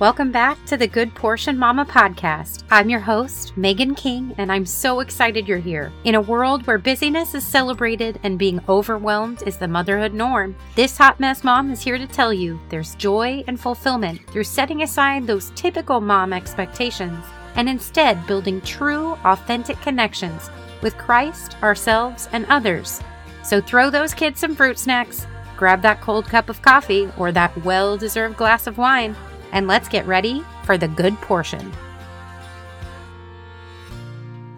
Welcome back to the Good Portion Mama podcast. I'm your host, Megan King, and I'm so excited you're here. In a world where busyness is celebrated and being overwhelmed is the motherhood norm, this hot mess mom is here to tell you there's joy and fulfillment through setting aside those typical mom expectations and instead building true, authentic connections with Christ, ourselves, and others. So throw those kids some fruit snacks, grab that cold cup of coffee or that well deserved glass of wine and let's get ready for the good portion.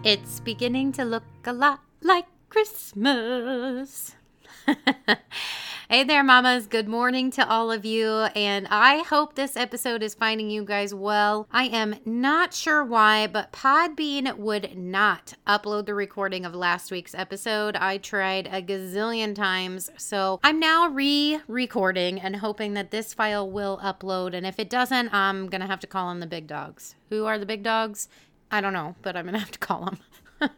It's beginning to look a lot like Christmas. Hey there, mamas. Good morning to all of you. And I hope this episode is finding you guys well. I am not sure why, but Podbean would not upload the recording of last week's episode. I tried a gazillion times. So I'm now re recording and hoping that this file will upload. And if it doesn't, I'm going to have to call in the big dogs. Who are the big dogs? I don't know, but I'm going to have to call them.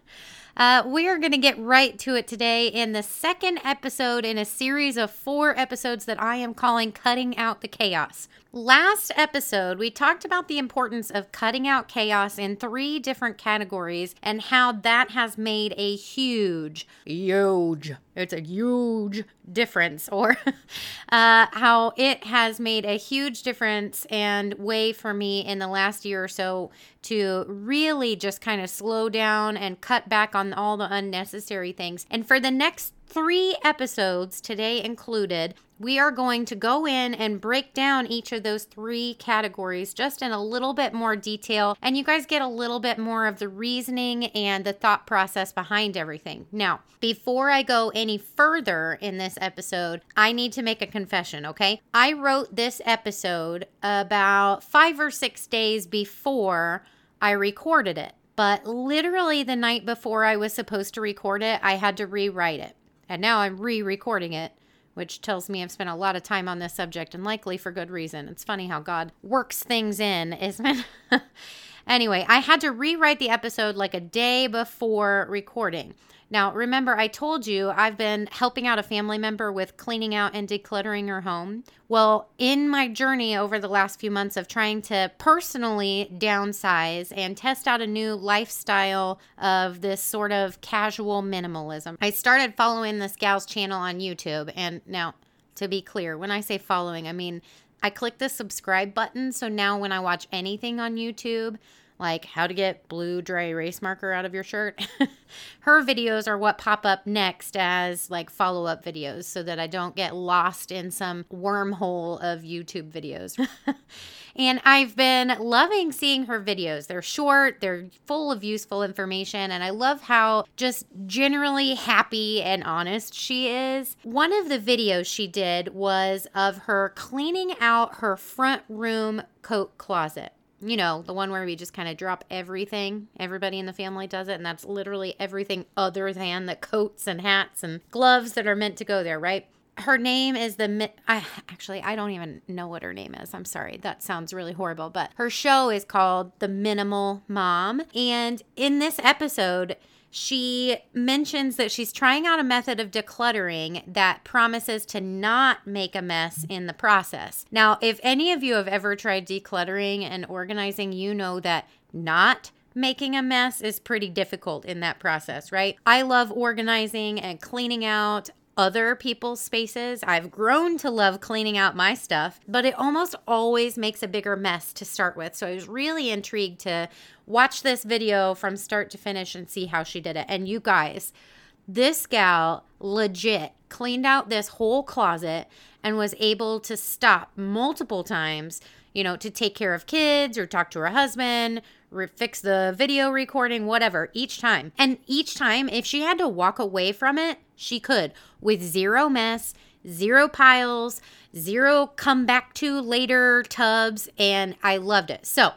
Uh, we are going to get right to it today in the second episode in a series of four episodes that I am calling Cutting Out the Chaos. Last episode, we talked about the importance of cutting out chaos in three different categories and how that has made a huge, huge, it's a huge difference, or uh, how it has made a huge difference and way for me in the last year or so to really just kind of slow down and cut back on all the unnecessary things. And for the next three episodes, today included, we are going to go in and break down each of those three categories just in a little bit more detail. And you guys get a little bit more of the reasoning and the thought process behind everything. Now, before I go any further in this episode, I need to make a confession, okay? I wrote this episode about five or six days before I recorded it. But literally the night before I was supposed to record it, I had to rewrite it. And now I'm re recording it which tells me I've spent a lot of time on this subject and likely for good reason. It's funny how God works things in, isn't it? anyway, I had to rewrite the episode like a day before recording. Now, remember, I told you I've been helping out a family member with cleaning out and decluttering her home. Well, in my journey over the last few months of trying to personally downsize and test out a new lifestyle of this sort of casual minimalism, I started following this gal's channel on YouTube. And now, to be clear, when I say following, I mean I click the subscribe button. So now when I watch anything on YouTube, like how to get blue dry erase marker out of your shirt. Her videos are what pop up next as like follow up videos so that I don't get lost in some wormhole of YouTube videos. and I've been loving seeing her videos. They're short, they're full of useful information, and I love how just generally happy and honest she is. One of the videos she did was of her cleaning out her front room coat closet you know, the one where we just kind of drop everything. Everybody in the family does it, and that's literally everything other than the coats and hats and gloves that are meant to go there, right? Her name is the I actually I don't even know what her name is. I'm sorry. That sounds really horrible, but her show is called The Minimal Mom, and in this episode, she mentions that she's trying out a method of decluttering that promises to not make a mess in the process. Now, if any of you have ever tried decluttering and organizing, you know that not making a mess is pretty difficult in that process, right? I love organizing and cleaning out other people's spaces. I've grown to love cleaning out my stuff, but it almost always makes a bigger mess to start with. So I was really intrigued to watch this video from start to finish and see how she did it. And you guys, this gal legit cleaned out this whole closet and was able to stop multiple times, you know, to take care of kids or talk to her husband, fix the video recording, whatever, each time. And each time, if she had to walk away from it, she could with zero mess, zero piles, zero come back to later tubs. And I loved it. So,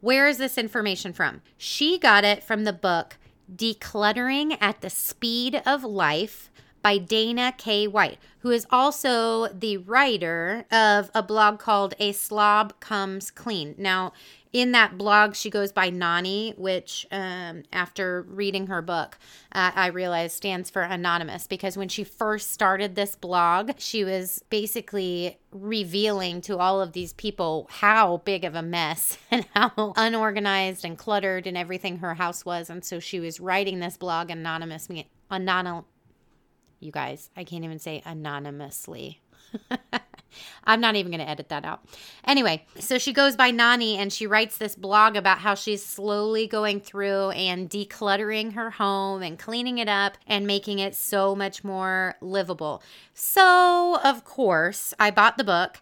where is this information from? She got it from the book Decluttering at the Speed of Life by Dana K. White, who is also the writer of a blog called A Slob Comes Clean. Now, in that blog, she goes by Nony, which um, after reading her book, uh, I realized stands for anonymous because when she first started this blog, she was basically revealing to all of these people how big of a mess and how unorganized and cluttered and everything her house was. And so she was writing this blog anonymous, anonymous. You guys, I can't even say anonymously. I'm not even going to edit that out. Anyway, so she goes by Nony and she writes this blog about how she's slowly going through and decluttering her home and cleaning it up and making it so much more livable. So, of course, I bought the book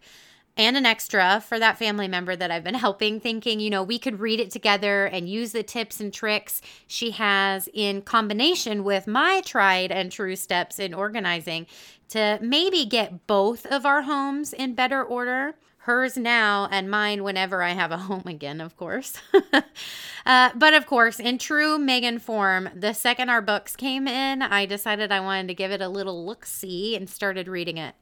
and an extra for that family member that I've been helping, thinking, you know, we could read it together and use the tips and tricks she has in combination with my tried and true steps in organizing to maybe get both of our homes in better order. Hers now and mine whenever I have a home again, of course. uh, but of course, in true Megan form, the second our books came in, I decided I wanted to give it a little look see and started reading it.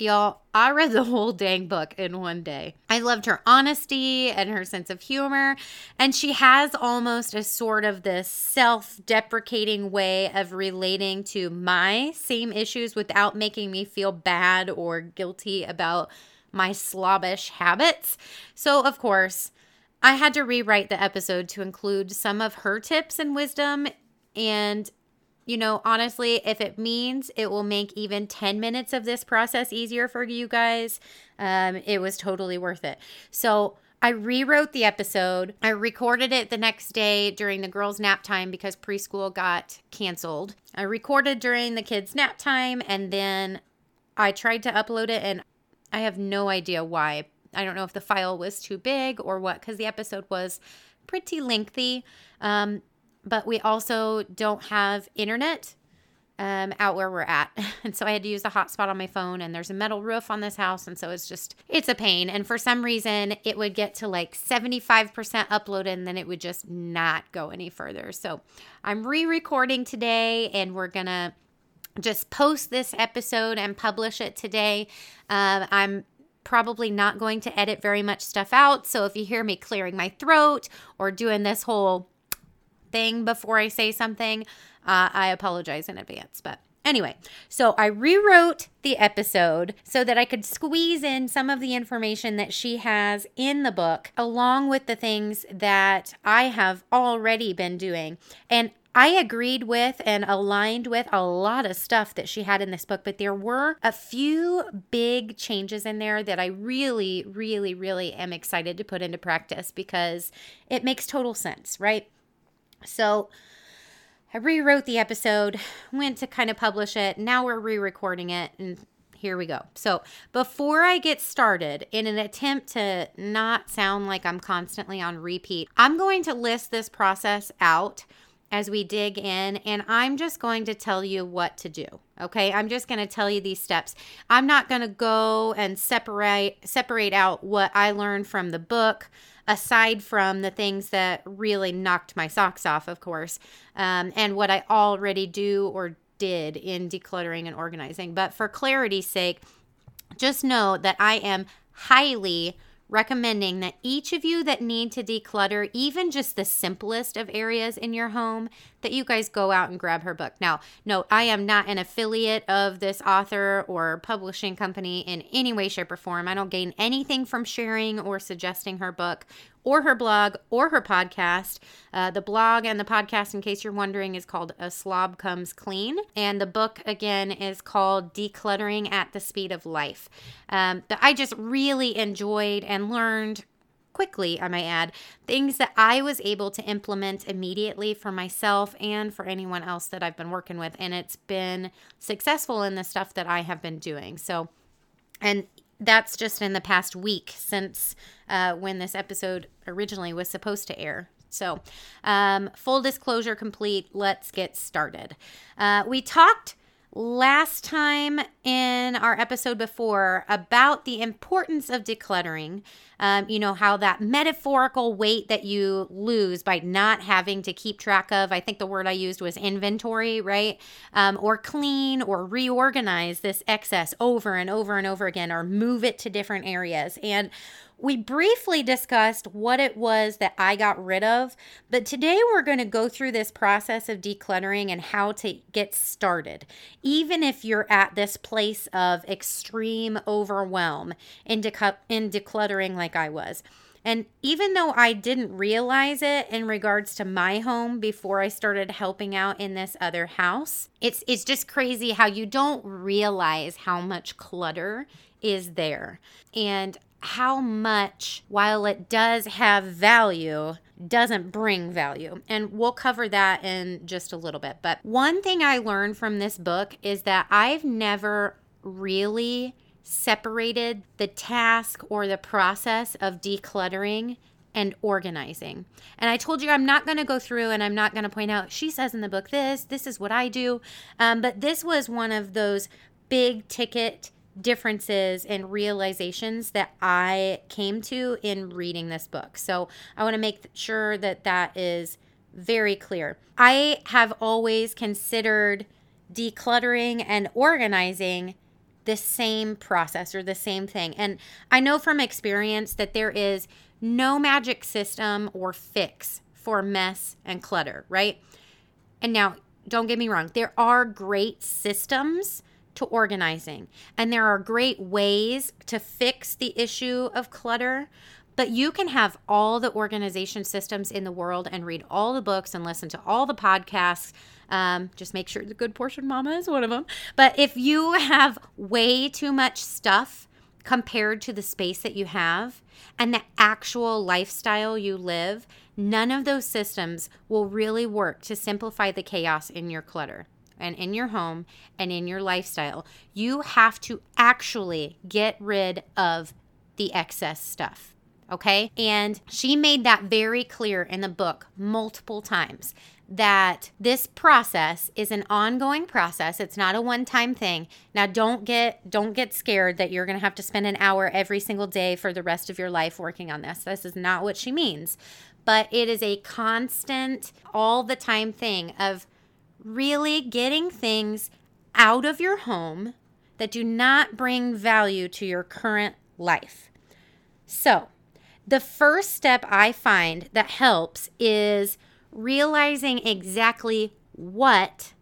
Y'all, I read the whole dang book in one day. I loved her honesty and her sense of humor. And she has almost a sort of this self deprecating way of relating to my same issues without making me feel bad or guilty about my slobbish habits. So, of course, I had to rewrite the episode to include some of her tips and wisdom. And you know, honestly, if it means it will make even 10 minutes of this process easier for you guys, um, it was totally worth it. So, I rewrote the episode. I recorded it the next day during the girls' nap time because preschool got canceled. I recorded during the kids' nap time and then I tried to upload it and I have no idea why. I don't know if the file was too big or what because the episode was pretty lengthy. Um, but we also don't have internet um, out where we're at. And so I had to use the hotspot on my phone, and there's a metal roof on this house. And so it's just, it's a pain. And for some reason, it would get to like 75% uploaded, and then it would just not go any further. So I'm re recording today, and we're going to just post this episode and publish it today. Um, I'm probably not going to edit very much stuff out. So if you hear me clearing my throat or doing this whole thing before I say something, uh, I apologize in advance. But Anyway, so I rewrote the episode so that I could squeeze in some of the information that she has in the book, along with the things that I have already been doing. And I agreed with and aligned with a lot of stuff that she had in this book, but there were a few big changes in there that I really, really, really am excited to put into practice because it makes total sense, right? So I rewrote the episode, went to kind of publish it. Now we're re recording it, and here we go. So, before I get started, in an attempt to not sound like I'm constantly on repeat, I'm going to list this process out as we dig in and I'm just going to tell you what to do. Okay? I'm just going to tell you these steps. I'm not going to go and separate separate out what I learned from the book aside from the things that really knocked my socks off, of course, um, and what I already do or did in decluttering and organizing. But for clarity's sake, just know that I am highly recommending that each of you that need to declutter even just the simplest of areas in your home that you guys go out and grab her book. Now, no, I am not an affiliate of this author or publishing company in any way shape or form. I don't gain anything from sharing or suggesting her book or her blog or her podcast. Uh, the blog and the podcast, in case you're wondering, is called A Slob Comes Clean. And the book, again, is called Decluttering at the Speed of Life. Um, but I just really enjoyed and learned quickly, I might add, things that I was able to implement immediately for myself and for anyone else that I've been working with. And it's been successful in the stuff that I have been doing. So, and that's just in the past week since uh, when this episode originally was supposed to air. So, um, full disclosure complete. Let's get started. Uh, we talked last time in our episode before about the importance of decluttering. Um, you know, how that metaphorical weight that you lose by not having to keep track of, I think the word I used was inventory, right? Um, or clean or reorganize this excess over and over and over again or move it to different areas. And we briefly discussed what it was that I got rid of, but today we're going to go through this process of decluttering and how to get started. Even if you're at this place of extreme overwhelm in, decu- in decluttering, like I was. And even though I didn't realize it in regards to my home before I started helping out in this other house, it's it's just crazy how you don't realize how much clutter is there. And how much, while it does have value, doesn't bring value. And we'll cover that in just a little bit. But one thing I learned from this book is that I've never really separated the task or the process of decluttering and organizing. And I told you I'm not going to go through and I'm not going to point out, she says in the book this, this is what I do. Um, but this was one of those big ticket differences and realizations that I came to in reading this book. So I want to make sure that that is very clear. I have always considered decluttering and organizing the same process or the same thing. And I know from experience that there is no magic system or fix for mess and clutter, right? And now, don't get me wrong, there are great systems to organizing. And there are great ways to fix the issue of clutter. But you can have all the organization systems in the world and read all the books and listen to all the podcasts. Um, just make sure the good portion mama is one of them. But if you have way too much stuff compared to the space that you have and the actual lifestyle you live, none of those systems will really work to simplify the chaos in your clutter and in your home and in your lifestyle. You have to actually get rid of the excess stuff. Okay. And she made that very clear in the book multiple times that this process is an ongoing process it's not a one time thing now don't get don't get scared that you're going to have to spend an hour every single day for the rest of your life working on this this is not what she means but it is a constant all the time thing of really getting things out of your home that do not bring value to your current life. So, the first step I find that helps is realizing exactly what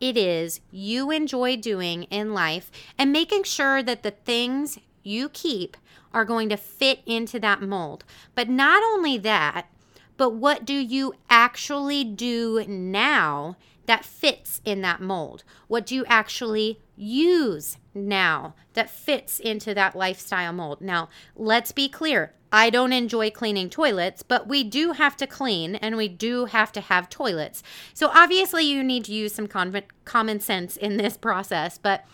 it is you enjoy doing in life and making sure that the things you keep are going to fit into that mold. But not only that, but what do you actually do now that fits in that mold? What do you actually use now that fits into that lifestyle mold? Now, let's be clear. I don't enjoy cleaning toilets, but we do have to clean and we do have to have toilets. So, obviously, you need to use some common sense in this process, but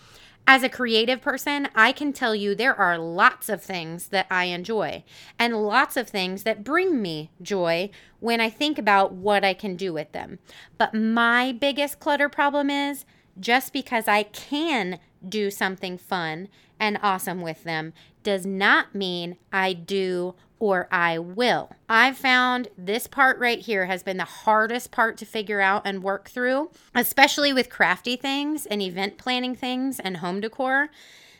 as a creative person, I can tell you there are lots of things that I enjoy and lots of things that bring me joy when I think about what I can do with them. But my biggest clutter problem is just because I can do something fun and awesome with them does not mean I do or I will. I've found this part right here has been the hardest part to figure out and work through, especially with crafty things and event planning things and home decor.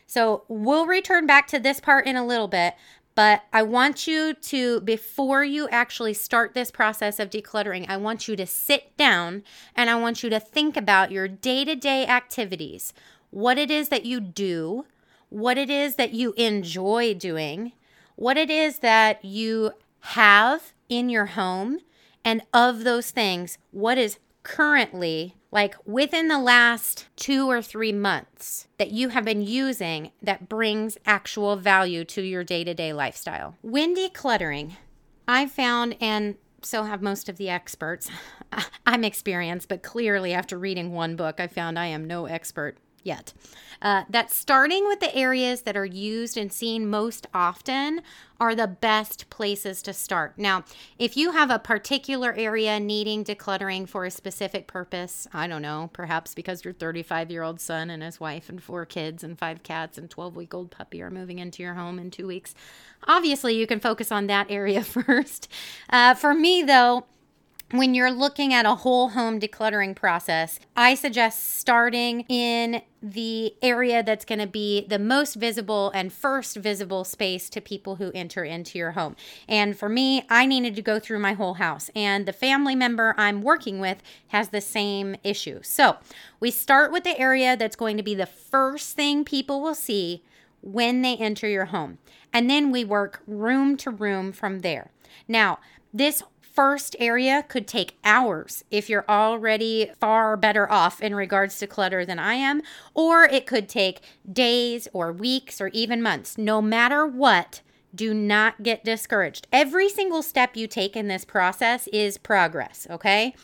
So we'll return back to this part in a little bit, but I want you to, before you actually start this process of decluttering, I want you to sit down and I want you to think about your day to day activities, what it is that you do, what it is that you enjoy doing what it is that you have in your home, and of those things, what is currently like within the last two or three months that you have been using that brings actual value to your day to day lifestyle. When decluttering, I found, and so have most of the experts, I'm experienced, but clearly after reading one book, I found I am no expert yet. Uh, that starting with the areas that are used and seen most often are the best places to start. Now, if you have a particular area needing decluttering for a specific purpose, I don't know, perhaps because your 35 year old son and his wife and four kids and five cats and 12 week old puppy are moving into your home in two weeks, obviously you can focus on that area first. Uh, for me, though, when you're looking at a whole home decluttering process, I suggest starting in the area that's going to be the most visible and first visible space to people who enter into your home. And for me, I needed to go through my whole house, and the family member I'm working with has the same issue. So we start with the area that's going to be the first thing people will see when they enter your home. And then we work room to room from there. Now, this first area could take hours if you're already far better off in regards to clutter than I am, or it could take days or weeks or even months. No matter what, do not get discouraged. Every single step you take in this process is progress, okay?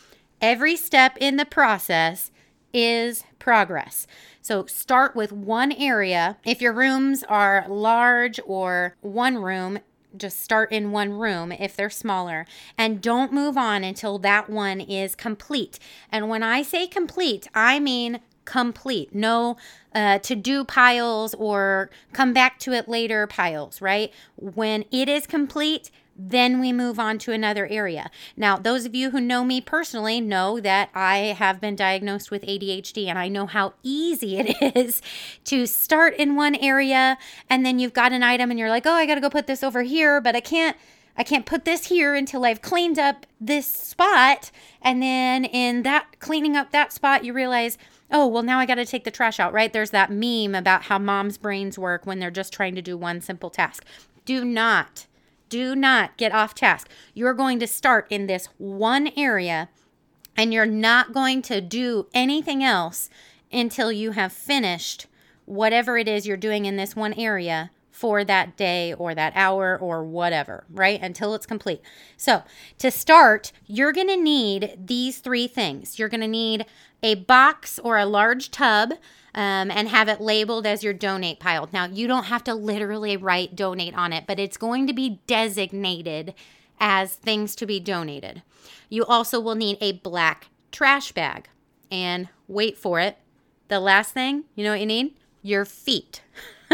Every step in the process is progress. So start with one area. If your rooms are large or one room, just start in one room if they're smaller and don't move on until that one is complete. And when I say complete, I mean complete. No uh, to do piles or come back to it later piles, right? When it is complete, then we move on to another area. Now, those of you who know me personally know that I have been diagnosed with ADHD and I know how easy it is to start in one area and then you've got an item and you're like, "Oh, I got to go put this over here, but I can't I can't put this here until I've cleaned up this spot." And then in that cleaning up that spot, you realize, "Oh, well now I got to take the trash out," right? There's that meme about how mom's brains work when they're just trying to do one simple task. Do not do not get off task. You're going to start in this one area and you're not going to do anything else until you have finished whatever it is you're doing in this one area for that day or that hour or whatever, right? Until it's complete. So, to start, you're going to need these three things. You're going to need a box or a large tub um, and have it labeled as your donate pile. Now, you don't have to literally write donate on it, but it's going to be designated as things to be donated. You also will need a black trash bag. And wait for it. The last thing, you know what you need? Your feet.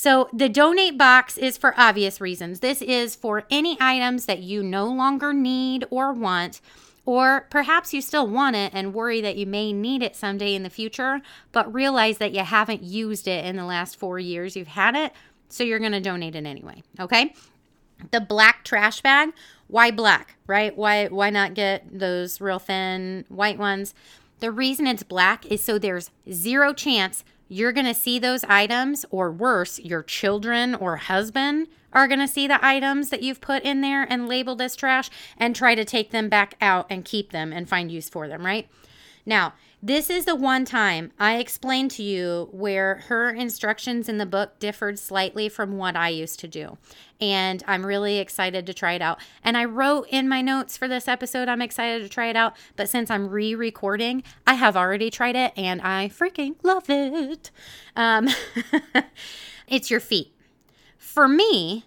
so, the donate box is for obvious reasons. This is for any items that you no longer need or want or perhaps you still want it and worry that you may need it someday in the future, but realize that you haven't used it in the last four years. You've had it, so you're to donate it anyway. Okay. The black trash bag. Why black, right? Why why not get those real thin white ones? The reason it's black is so there's zero chance you're going to see those items, or worse, your children or husband are going to see the items that you've put in there and labeled as trash and try to take them back out and keep them and find use for them, right? Now, this is the one time I explained to you where her instructions in the book differed slightly from what I used to do. And I'm really excited to try it out. And I wrote in my notes for this episode, I'm excited to try it out. But since I'm re recording, I have already tried it and I freaking love it. Um, it's your feet. For me,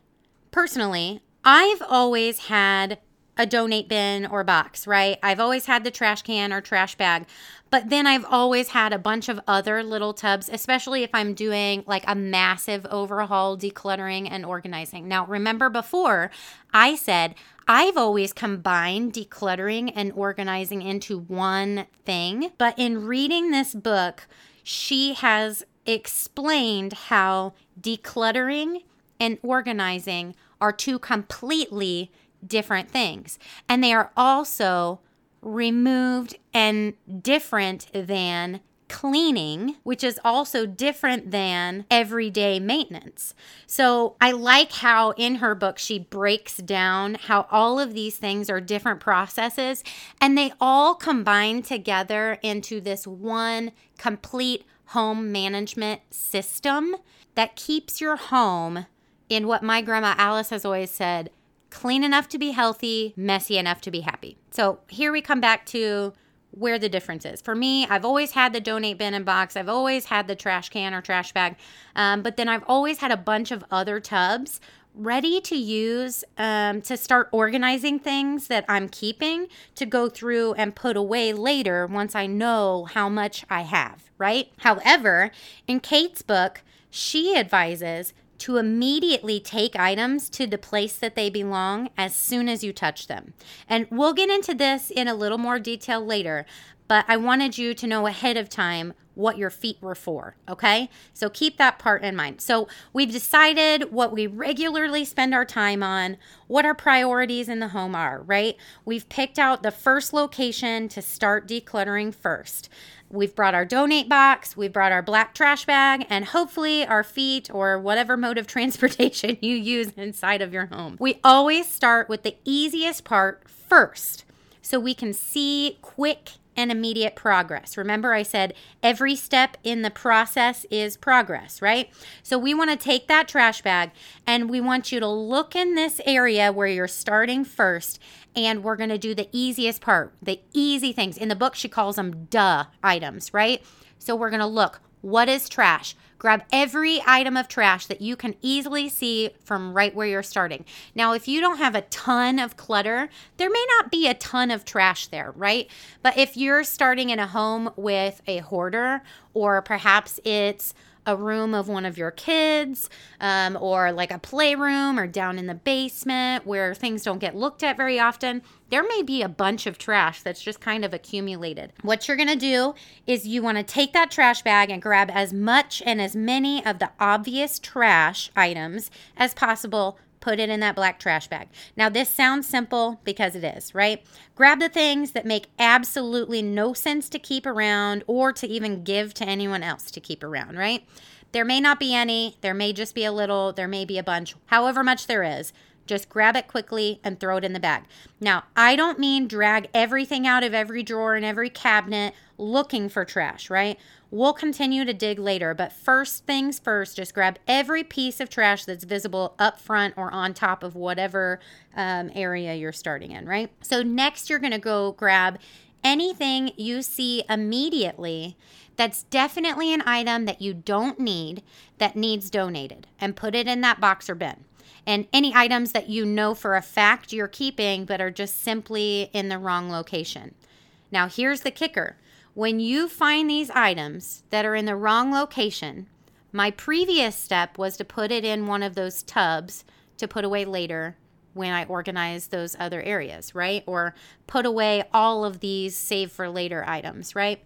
personally, I've always had a donate bin or box, right? I've always had the trash can or trash bag, but then I've always had a bunch of other little tubs, especially if I'm doing like a massive overhaul, decluttering, and organizing. Now, remember before I said I've always combined decluttering and organizing into one thing, but in reading this book, she has explained how decluttering and organizing are two completely different things. And they are also removed and different than cleaning, which is also different than everyday maintenance. So I like how in her book she breaks down how all of these things are different processes and they all combine together into this one complete home management system that keeps your home in what my grandma Alice has always said clean enough to be healthy, messy enough to be happy. So here we come back to where the difference is. For me, I've always had the donate bin and box. I've always had the trash can or trash bag. Um, but then I've always had a bunch of other tubs ready to use um, to start organizing things that I'm keeping to go through and put away later once I know how much I have, right? However, in Kate's book, she advises to immediately take items to the place that they belong as soon as you touch them. And we'll get into this in a little more detail later, but I wanted you to know ahead of time what your feet were for, okay? So keep that part in mind. So we've decided what we regularly spend our time on, what our priorities in the home are, right? We've picked out the first location to start decluttering first. We've brought our donate box, we've brought our black trash bag, and hopefully our feet or whatever mode of transportation you use inside of your home. We always start with the easiest part first so we can see quick and immediate progress. Remember, I said every step in the process is progress, right? So we want to take that trash bag and we want you to look in this area where you're starting first. And we're going to do the easiest part, the easy things. In the book, she calls them duh items, right? So we're going to look what is trash? Grab every item of trash that you can easily see from right where you're starting. Now, if you don't have a ton of clutter, there may not be a ton of trash there, right? But if you're starting in a home with a hoarder, or perhaps it's a room of one of your kids, um, or like a playroom, or down in the basement where things don't get looked at very often, there may be a bunch of trash that's just kind of accumulated. What you're gonna do is you wanna take that trash bag and grab as much and as many of the obvious trash items as possible put it in that black trash bag. Now, this sounds simple because it is, right? Grab the things that make absolutely no sense to keep around or to even give to anyone else to keep around, right? There may not be any, there may just be a little, there may be a bunch, however much there is. Just grab it quickly and throw it in the bag. Now, I don't mean drag everything out of every drawer and every cabinet looking for trash, right? We'll continue to dig later, but first things first, just grab every piece of trash that's visible up front or on top of whatever um, area you're starting in, right? So, next, you're gonna go grab anything you see immediately that's definitely an item that you don't need that needs donated and put it in that box or bin. And any items that you know for a fact you're keeping but are just simply in the wrong location. Now, here's the kicker when you find these items that are in the wrong location, my previous step was to put it in one of those tubs to put away later when I organize those other areas, right? Or put away all of these save for later items, right?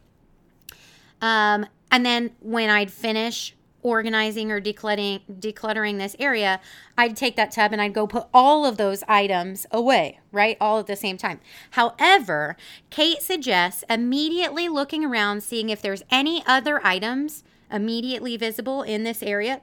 Um, and then when I'd finish organizing or decluttering decluttering this area, I'd take that tub and I'd go put all of those items away, right? All at the same time. However, Kate suggests immediately looking around seeing if there's any other items immediately visible in this area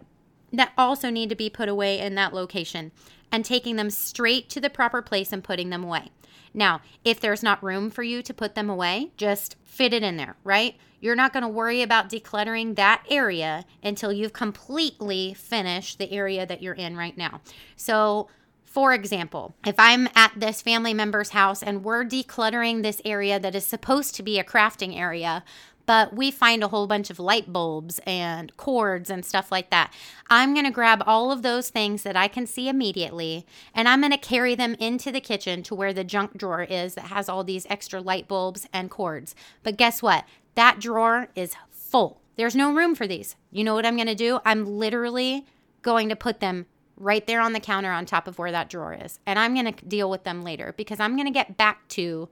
that also need to be put away in that location and taking them straight to the proper place and putting them away. Now, if there's not room for you to put them away, just fit it in there, right? You're not going to worry about decluttering that area until you've completely finished the area that you're in right now. So, for example, if I'm at this family member's house and we're decluttering this area that is supposed to be a crafting area, but we find a whole bunch of light bulbs and cords and stuff like that. I'm going to grab all of those things that I can see immediately and I'm going to carry them into the kitchen to where the junk drawer is that has all these extra light bulbs and cords. But guess what? That drawer is full. There's no room for these. You know what I'm going to do? I'm literally going to put them right there on the counter on top of where that drawer is. And I'm going to deal with them later because I'm going to get back to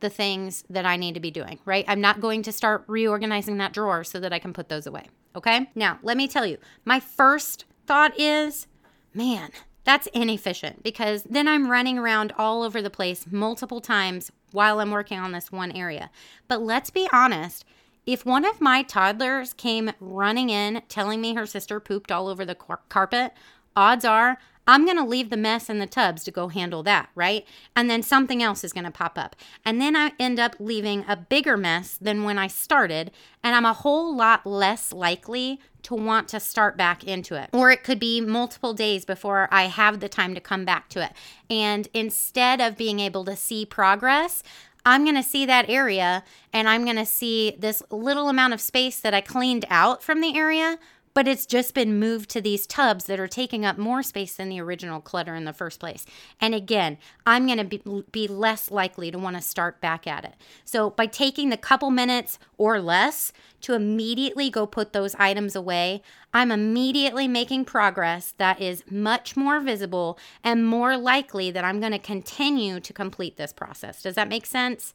the things that I need to be doing, right? I'm not going to start reorganizing that drawer so that I can put those away. Okay. Now, let me tell you, my first thought is, man, that's inefficient because then I'm running around all over the place multiple times while I'm working on this one area. But let's be honest, if one of my toddlers came running in telling me her sister pooped all over the car- carpet, odds are I'm going to leave the mess in the tubs to go handle that, right? And then something else is going to pop up. And then I end up leaving a bigger mess than when I started, and I'm a whole lot less likely to want to start back into it. Or it could be multiple days before I have the time to come back to it. And instead of being able to see progress, I'm going to see that area and I'm going to see this little amount of space that I cleaned out from the area but it's just been moved to these tubs that are taking up more space than the original clutter in the first place. And again, I'm going to be, be less likely to want to start back at it. So by taking the couple minutes or less to immediately go put those items away, I'm immediately making progress that is much more visible and more likely that I'm going to continue to complete this process. Does that make sense?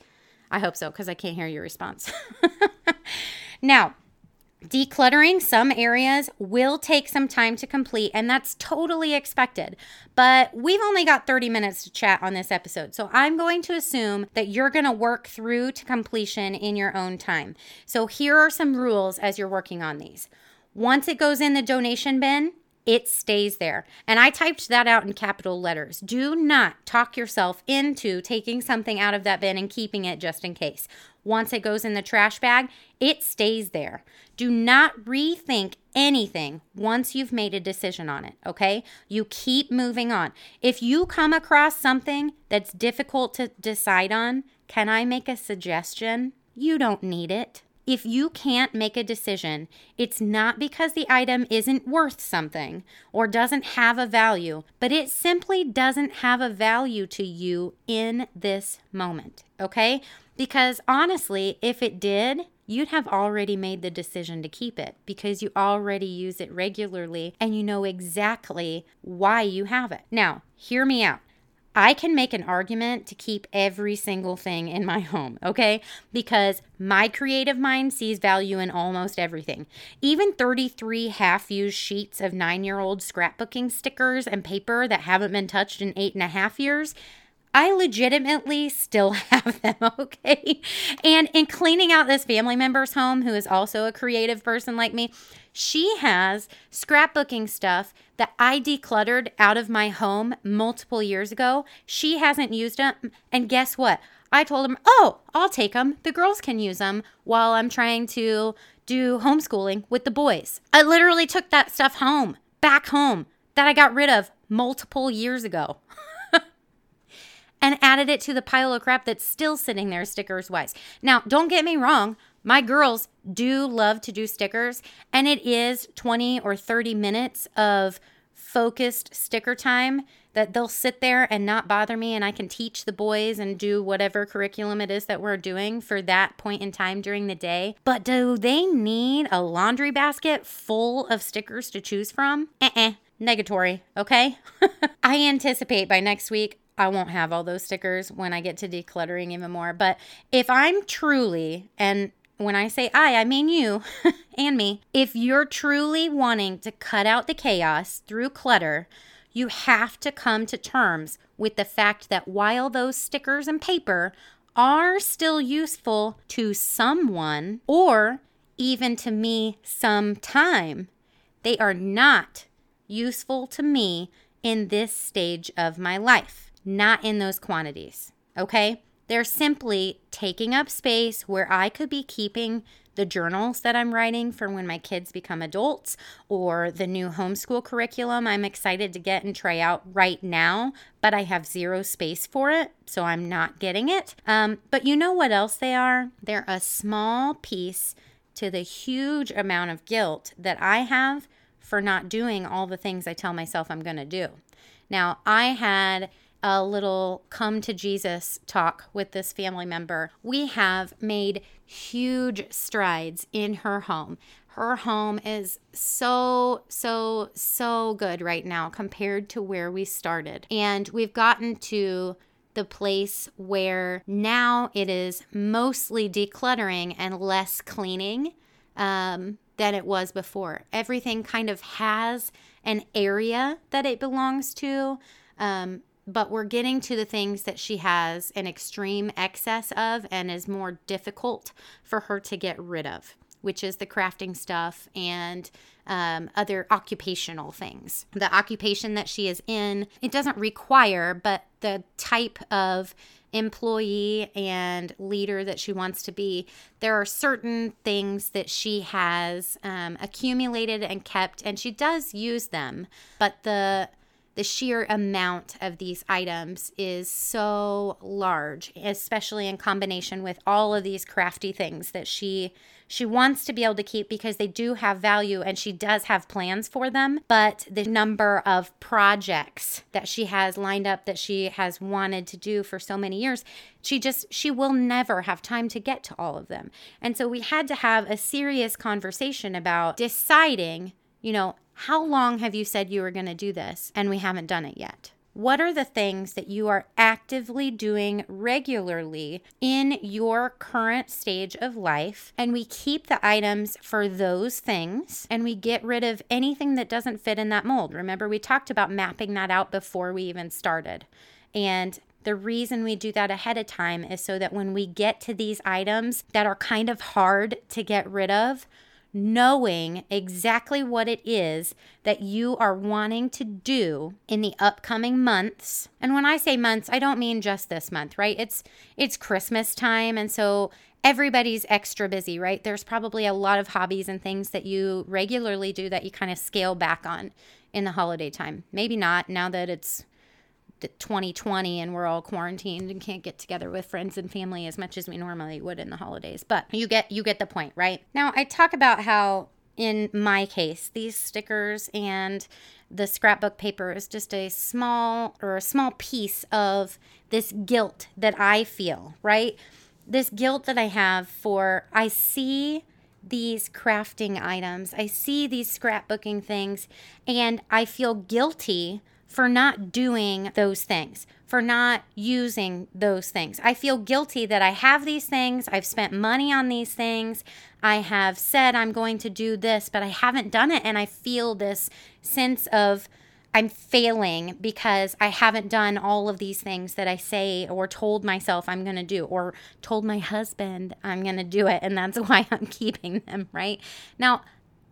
I hope so because I can't hear your response. now, Decluttering some areas will take some time to complete, and that's totally expected. But we've only got 30 minutes to chat on this episode, so I'm going to assume that you're going to work through to completion in your own time. So here are some rules as you're working on these. Once it goes in the donation bin, it stays there. And I typed that out in capital letters. Do not talk yourself into taking something out of that bin and keeping it just in case. Once it goes in the trash bag, it stays there. Do not rethink anything once you've made a decision on it, okay? You keep moving on. If you come across something that's difficult to decide on, can I make a suggestion? You don't need it. If you can't make a decision, it's not because the item isn't worth something or doesn't have a value, but it simply doesn't have a value to you in this moment, okay? Because honestly, if it did, you'd have already made the decision to keep it because you already use it regularly and you know exactly why you have it. Now, hear me out. I can make an argument to keep every single thing in my home, okay? Because my creative mind sees value in almost everything. Even 33 half used sheets of nine year old scrapbooking stickers and paper that haven't been touched in eight and a half years. I legitimately still have them, okay? And in cleaning out this family member's home, who is also a creative person like me, she has scrapbooking stuff that I decluttered out of my home multiple years ago. She hasn't used them. And guess what? I told him, oh, I'll take them. The girls can use them while I'm trying to do homeschooling with the boys. I literally took that stuff home, back home, that I got rid of multiple years ago. and added it to the pile of crap that's still sitting there stickers wise. Now, don't get me wrong, my girls do love to do stickers, and it is 20 or 30 minutes of focused sticker time that they'll sit there and not bother me and I can teach the boys and do whatever curriculum it is that we're doing for that point in time during the day. But do they need a laundry basket full of stickers to choose from? Uh-uh. Negatory, okay? I anticipate by next week I won't have all those stickers when I get to decluttering even more. But if I'm truly, and when I say I, I mean you and me. If you're truly wanting to cut out the chaos through clutter, you have to come to terms with the fact that while those stickers and paper are still useful to someone or even to me sometime, they are not useful to me in this stage of my life, not in those quantities. Okay? They're simply taking up space where I could be keeping the journals that I'm writing for when my kids become adults or the new homeschool curriculum I'm excited to get and try out right now, but I have zero space for it, so I'm not getting it. Um, but you know what else they are? They're a small piece to the huge amount of guilt that I have for not doing all the things I tell myself I'm going to do. Now, I had a little come to Jesus talk with this family member. We have made huge strides in her home. Her home is so, so, so good right now compared to where we started. And we've gotten to the place where now it is mostly decluttering and less cleaning um, than it was before. Everything kind of has an area that it belongs to. Um, but we're getting to the things that she has an extreme excess of and is more difficult for her to get rid of, which is the crafting stuff and um, other occupational things. The occupation that she is in, it doesn't require, but the type of employee and leader that she wants to be, there are certain things that she has um, accumulated and kept, and she does use them, but the the sheer amount of these items is so large, especially in combination with all of these crafty things that she she wants to be able to keep because they do have value and she does have plans for them. But the number of projects that she has lined up that she has wanted to do for so many years, she just, she will never have time to get to all of them. And so we had to have a serious conversation about deciding, you know, how long have you said you were going to do this? And we haven't done it yet. What are the things that you are actively doing regularly in your current stage of life? And we keep the items for those things and we get rid of anything that doesn't fit in that mold. Remember, we talked about mapping that out before we even started. And the reason we do that ahead of time is so that when we get to these items that are kind of hard to get rid of, knowing exactly what it is that you are wanting to do in the upcoming months. And when I say months, I don't mean just this month, right? It's it's Christmas time and so everybody's extra busy, right? There's probably a lot of hobbies and things that you regularly do that you kind of scale back on in the holiday time. Maybe not now that it's 2020 and we're all quarantined and can't get together with friends and family as much as we normally would in the holidays. But you get you get the point, right? Now, I talk about how in my case, these stickers and the scrapbook paper is just a small or a small piece of this guilt that I feel, right? This guilt that I have for I see these crafting items. I see these scrapbooking things and I feel guilty for not doing those things, for not using those things. I feel guilty that I have these things, I've spent money on these things, I have said I'm going to do this, but I haven't done it. And I feel this sense of I'm failing because I haven't done all of these things that I say or told myself I'm going to do, or told my husband I'm going to do it. And that's why I'm keeping them, right? Now,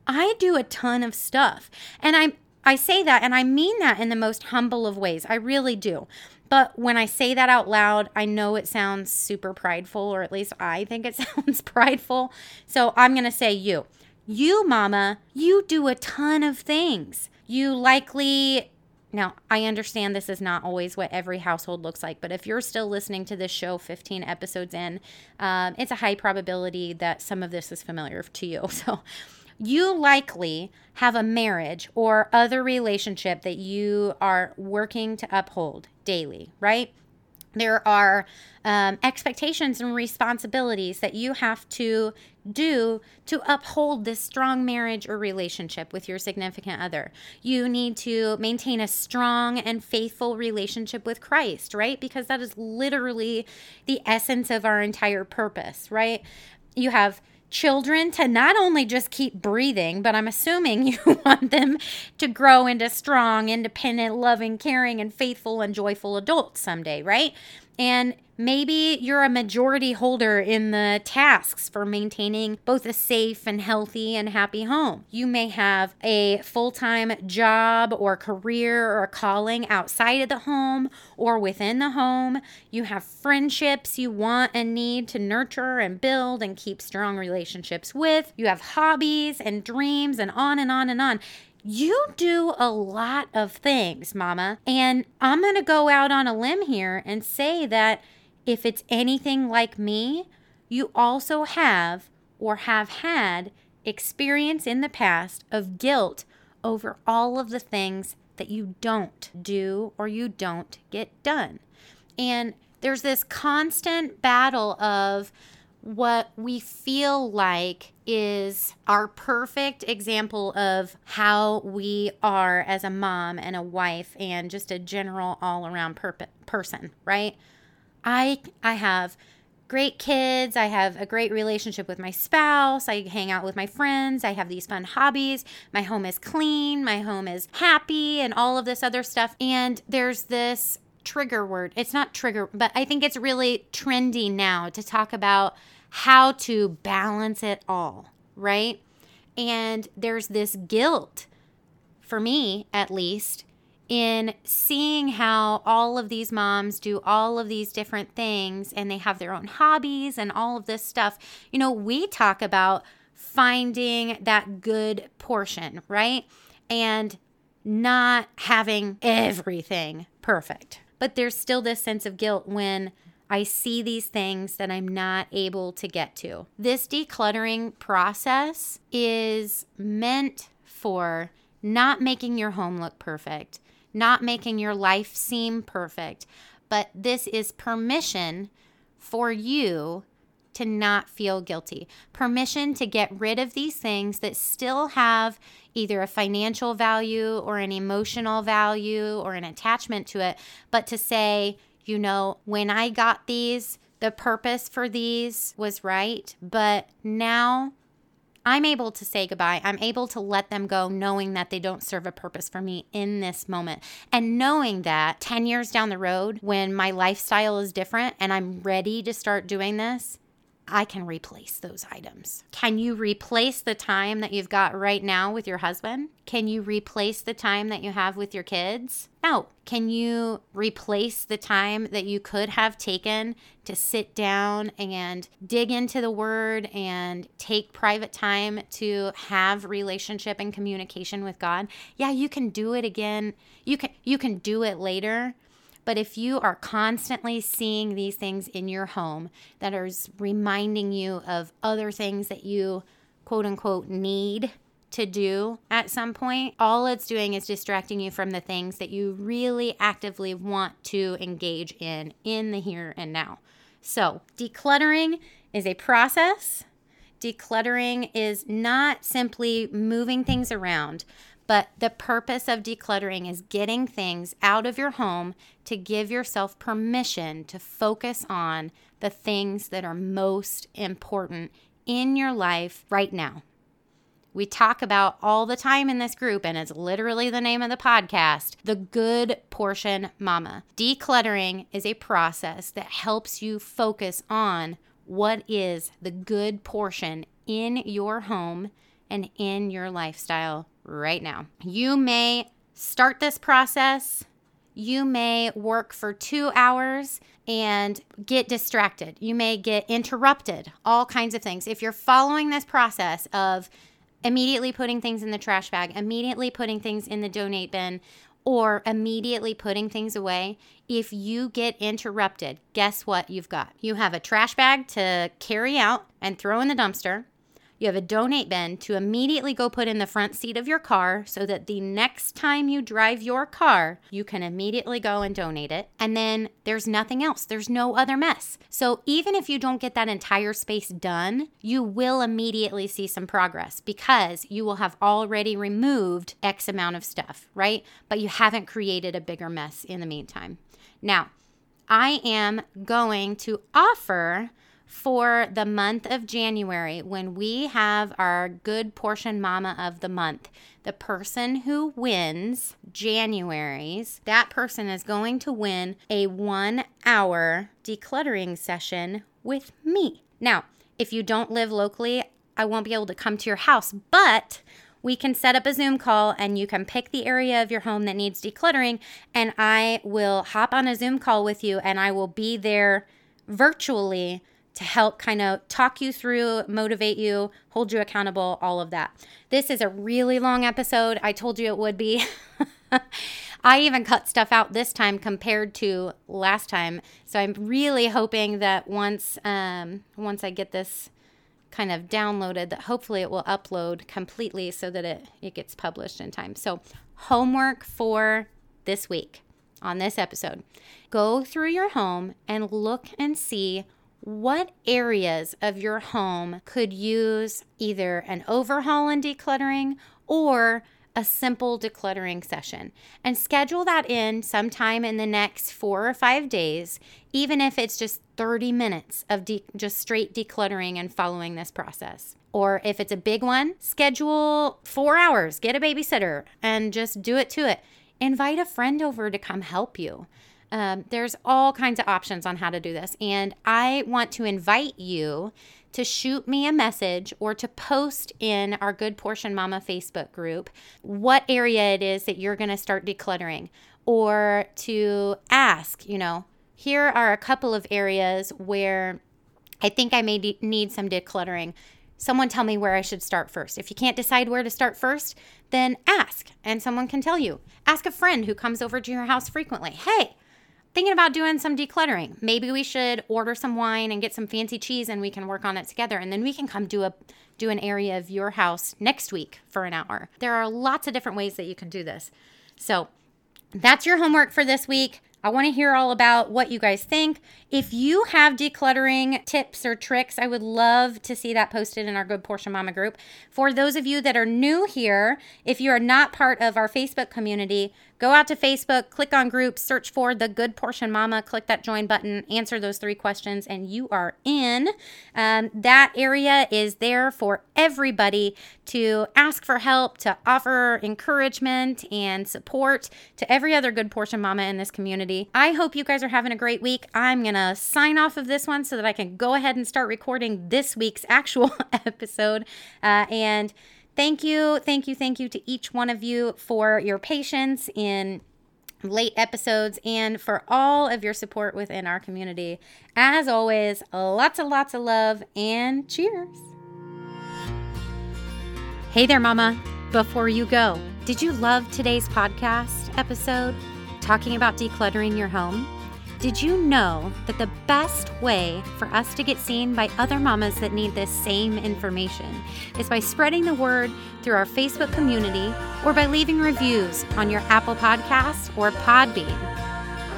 I do a ton of stuff and I'm I say that and I mean that in the most humble of ways. I really do. But when I say that out loud, I know it sounds super prideful, or at least I think it sounds prideful. So I'm going to say you. You, mama, you do a ton of things. You likely now, I understand this is not always what every household looks like, but if you're still listening to this show 15 episodes in, um, it's a high probability that some of this is familiar to you. So, you likely have a marriage or other relationship that you are working to uphold daily, right? There are um, expectations and responsibilities that you have to do to uphold this strong marriage or relationship with your significant other. You need to maintain a strong and faithful relationship with Christ, right? Because that is literally the essence of our entire purpose, right? You have children to not only just keep breathing, but I'm assuming you want them to grow into strong, independent, loving, caring, and faithful and joyful adults someday, right? And maybe you're a majority holder in the tasks for maintaining both a safe and healthy and happy home. You may have a full time job or career or calling outside of the home or within the home. You have friendships you want and need to nurture and build and keep strong relationships with. You have hobbies and dreams and on and on and on. You do a lot of things, Mama. And I'm going to go out on a limb here and say that if it's anything like me, you also have or have had experience in the past of guilt over all of the things that you don't do or you don't get done. And there's this constant battle of what we feel like is our perfect example of how we are as a mom and a wife and just a general all around person, right? I I have great kids. I have a great relationship with my spouse. I hang out with my friends. I have these fun hobbies. My home is clean. My home is happy and all of this other stuff. And there's this trigger word. It's not trigger, but I think it's really trendy now to talk about how to balance it all, right? And there's this guilt, for me at least, in seeing how all of these moms do all of these different things and they have their own hobbies and all of this stuff. You know, we talk about finding that good portion, right? And not having everything perfect. But there's still this sense of guilt when I see these things that I'm not able to get to. This decluttering process is meant for not making your home look perfect, not making your life seem perfect, but this is permission for you to not feel guilty. Permission to get rid of these things that still have either a financial value or an emotional value or an attachment to it, but to say, you know, when I got these, the purpose for these was right, but now I'm able to say goodbye. I'm able to let them go, knowing that they don't serve a purpose for me in this moment. And knowing that 10 years down the road, when my lifestyle is different and I'm ready to start doing this, I can replace those items. Can you replace the time that you've got right now with your husband? Can you replace the time that you have with your kids? No. Can you replace the time that you could have taken to sit down and dig into the word and take private time to have relationship and communication with God? Yeah, you can do it again. You can you can do it later, but if you are constantly seeing these things in your home that are reminding you of other things that you quote unquote need to do at some point, all it's doing is distracting you from the things that you really actively want to engage in in the here and now. So, decluttering is a process. Decluttering is not simply moving things around, but the purpose of decluttering is getting things out of your home to give yourself permission to focus on the things that are most important in your life right now. We talk about all the time in this group, and it's literally the name of the podcast the good portion mama. Decluttering is a process that helps you focus on what is the good portion in your home and in your lifestyle right now. You may start this process. You may work for two hours and get distracted. You may get interrupted, all kinds of things. If you're following this process of immediately putting things in the trash bag, immediately putting things in the donate bin, or immediately putting things away, if you get interrupted, guess what you've got? You have a trash bag to carry out and throw in the dumpster. You have a donate bin to immediately go put in the front seat of your car so that the next time you drive your car, you can immediately go and donate it. And then there's nothing else, there's no other mess. So even if you don't get that entire space done, you will immediately see some progress because you will have already removed X amount of stuff, right? But you haven't created a bigger mess in the meantime. Now, I am going to offer for the month of January when we have our good portion mama of the month. The person who wins January's, that person is going to win a one hour decluttering session with me. Now, if you don't live locally, I won't be able to come to your house, but we can set up a Zoom call and you can pick the area of your home that needs decluttering. And I will hop on a Zoom call with you and I will be there virtually to help kind of talk you through, motivate you, hold you accountable, all of that. This is a really long episode. I told you it would be. I even cut stuff out this time compared to last time. So I'm really hoping that once um, once I get this kind of downloaded, that hopefully it will upload completely so that it, it gets published in time. So homework for this week on this episode. Go through your home and look and see what areas of your home could use either an overhaul and decluttering or a simple decluttering session and schedule that in sometime in the next four or five days, even if it's just 30 minutes of de- just straight decluttering and following this process. Or if it's a big one, schedule four hours, get a babysitter, and just do it to it. Invite a friend over to come help you. Um, there's all kinds of options on how to do this. And I want to invite you to shoot me a message or to post in our Good Portion Mama Facebook group what area it is that you're going to start decluttering or to ask, you know, here are a couple of areas where I think I may de- need some decluttering. someone tell me where I should start first. If you can't decide where to start first, then ask and someone can tell you. Ask a friend who comes over to your house frequently. Hey, thinking about doing some decluttering. Maybe we should order some wine and get some fancy cheese and we can work on it together and then we can come do a do an area of your house next week for an hour. There are lots of different ways that you can do this. So, that's your homework for this week. I want to hear all about what you guys think. If you have decluttering tips or tricks, I would love to see that posted in our Good Portion Mama group. For those of you that are new here, if you are not part of our Facebook community, go out to Facebook, click on groups, search for the Good Portion Mama, click that join button, answer those three questions, and you are in. Um, that area is there for everybody to ask for help, to offer encouragement and support to every other Good Portion Mama in this community. I hope you guys are having a great week. I'm going to sign off of this one so that I can go ahead and start recording this week's actual episode. Uh, and Thank you, thank you, thank you to each one of you for your patience in late episodes and for all of your support within our community. As always, lots and lots of love and cheers. Hey there, Mama. Before you go, did you love today's podcast episode talking about decluttering your home? Did you know that the best way for us to get seen by other mamas that need this same information is by spreading the word through our Facebook community or by leaving reviews on your Apple Podcasts or Podbean?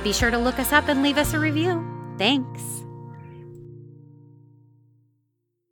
Be sure to look us up and leave us a review. Thanks.